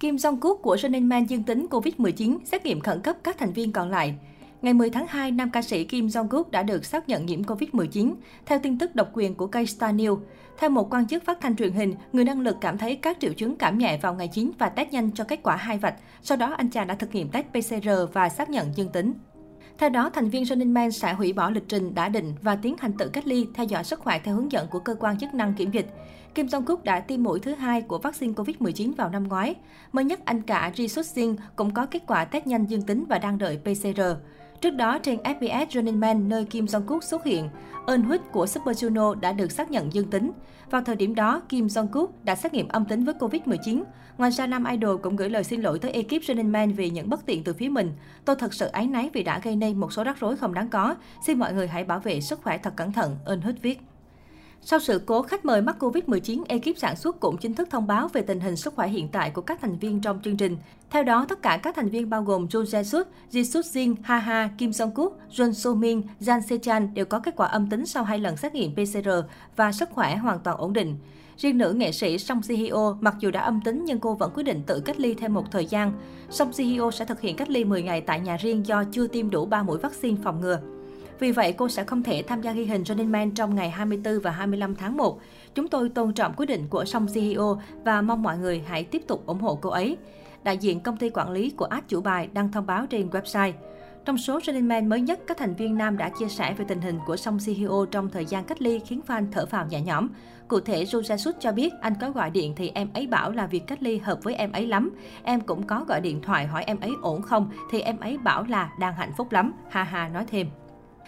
Kim Jong-kook của Running Man dương tính COVID-19, xét nghiệm khẩn cấp các thành viên còn lại. Ngày 10 tháng 2, nam ca sĩ Kim Jong-kook đã được xác nhận nhiễm COVID-19, theo tin tức độc quyền của kênh Star News. Theo một quan chức phát thanh truyền hình, người năng lực cảm thấy các triệu chứng cảm nhẹ vào ngày 9 và test nhanh cho kết quả hai vạch. Sau đó, anh chàng đã thực hiện test PCR và xác nhận dương tính. Theo đó, thành viên Running Man sẽ hủy bỏ lịch trình đã định và tiến hành tự cách ly, theo dõi sức khỏe theo hướng dẫn của cơ quan chức năng kiểm dịch. Kim Jong Kook đã tiêm mũi thứ hai của vaccine COVID-19 vào năm ngoái. Mới nhất, anh cả Ji Suk Sing cũng có kết quả test nhanh dương tính và đang đợi PCR. Trước đó, trên FBS Running Man, nơi Kim Jong-kook xuất hiện, Eun Huyết của Super Juno đã được xác nhận dương tính. Vào thời điểm đó, Kim Jong-kook đã xét nghiệm âm tính với Covid-19. Ngoài ra, nam idol cũng gửi lời xin lỗi tới ekip Running Man vì những bất tiện từ phía mình. Tôi thật sự áy náy vì đã gây nên một số rắc rối không đáng có. Xin mọi người hãy bảo vệ sức khỏe thật cẩn thận, Eun Huyết viết. Sau sự cố khách mời mắc Covid-19, ekip sản xuất cũng chính thức thông báo về tình hình sức khỏe hiện tại của các thành viên trong chương trình. Theo đó, tất cả các thành viên bao gồm Jo Jae-suk, Ji Suk Jin, Ha Ha, Kim Song Kook, Jun So Min, Jan Se Chan đều có kết quả âm tính sau hai lần xét nghiệm PCR và sức khỏe hoàn toàn ổn định. Riêng nữ nghệ sĩ Song Si Hyo, mặc dù đã âm tính nhưng cô vẫn quyết định tự cách ly thêm một thời gian. Song Si Hyo sẽ thực hiện cách ly 10 ngày tại nhà riêng do chưa tiêm đủ 3 mũi vaccine phòng ngừa. Vì vậy, cô sẽ không thể tham gia ghi hình Running Man trong ngày 24 và 25 tháng 1. Chúng tôi tôn trọng quyết định của Song CEO và mong mọi người hãy tiếp tục ủng hộ cô ấy. Đại diện công ty quản lý của át chủ bài đăng thông báo trên website. Trong số Running Man mới nhất, các thành viên nam đã chia sẻ về tình hình của Song CEO trong thời gian cách ly khiến fan thở phào nhẹ nhõm. Cụ thể, Jo Jae cho biết anh có gọi điện thì em ấy bảo là việc cách ly hợp với em ấy lắm. Em cũng có gọi điện thoại hỏi em ấy ổn không thì em ấy bảo là đang hạnh phúc lắm. Ha ha nói thêm.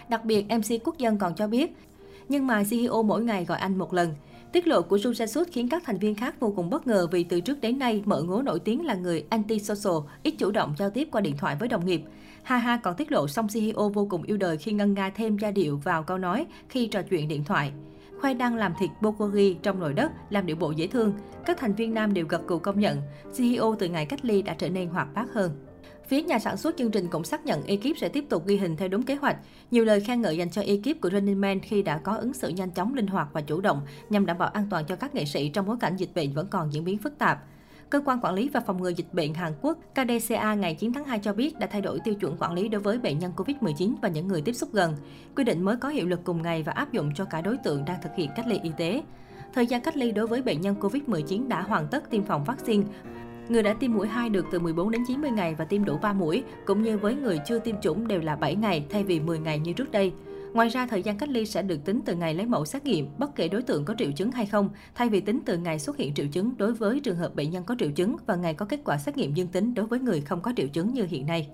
Đặc biệt, MC Quốc dân còn cho biết, nhưng mà CEO mỗi ngày gọi anh một lần. Tiết lộ của Jung Jae-suk khiến các thành viên khác vô cùng bất ngờ vì từ trước đến nay mợ ngố nổi tiếng là người anti-social, ít chủ động giao tiếp qua điện thoại với đồng nghiệp. Ha Ha còn tiết lộ song CEO vô cùng yêu đời khi ngân nga thêm giai điệu vào câu nói khi trò chuyện điện thoại. Khoai đang làm thịt Bokori trong nồi đất, làm điệu bộ dễ thương. Các thành viên nam đều gật cù công nhận, CEO từ ngày cách ly đã trở nên hoạt bát hơn. Phía nhà sản xuất chương trình cũng xác nhận ekip sẽ tiếp tục ghi hình theo đúng kế hoạch. Nhiều lời khen ngợi dành cho ekip của Running Man khi đã có ứng xử nhanh chóng, linh hoạt và chủ động nhằm đảm bảo an toàn cho các nghệ sĩ trong bối cảnh dịch bệnh vẫn còn diễn biến phức tạp. Cơ quan quản lý và phòng ngừa dịch bệnh Hàn Quốc KDCA ngày 9 tháng 2 cho biết đã thay đổi tiêu chuẩn quản lý đối với bệnh nhân COVID-19 và những người tiếp xúc gần. Quy định mới có hiệu lực cùng ngày và áp dụng cho cả đối tượng đang thực hiện cách ly y tế. Thời gian cách ly đối với bệnh nhân COVID-19 đã hoàn tất tiêm phòng vaccine Người đã tiêm mũi 2 được từ 14 đến 90 ngày và tiêm đủ 3 mũi, cũng như với người chưa tiêm chủng đều là 7 ngày thay vì 10 ngày như trước đây. Ngoài ra, thời gian cách ly sẽ được tính từ ngày lấy mẫu xét nghiệm, bất kể đối tượng có triệu chứng hay không, thay vì tính từ ngày xuất hiện triệu chứng đối với trường hợp bệnh nhân có triệu chứng và ngày có kết quả xét nghiệm dương tính đối với người không có triệu chứng như hiện nay.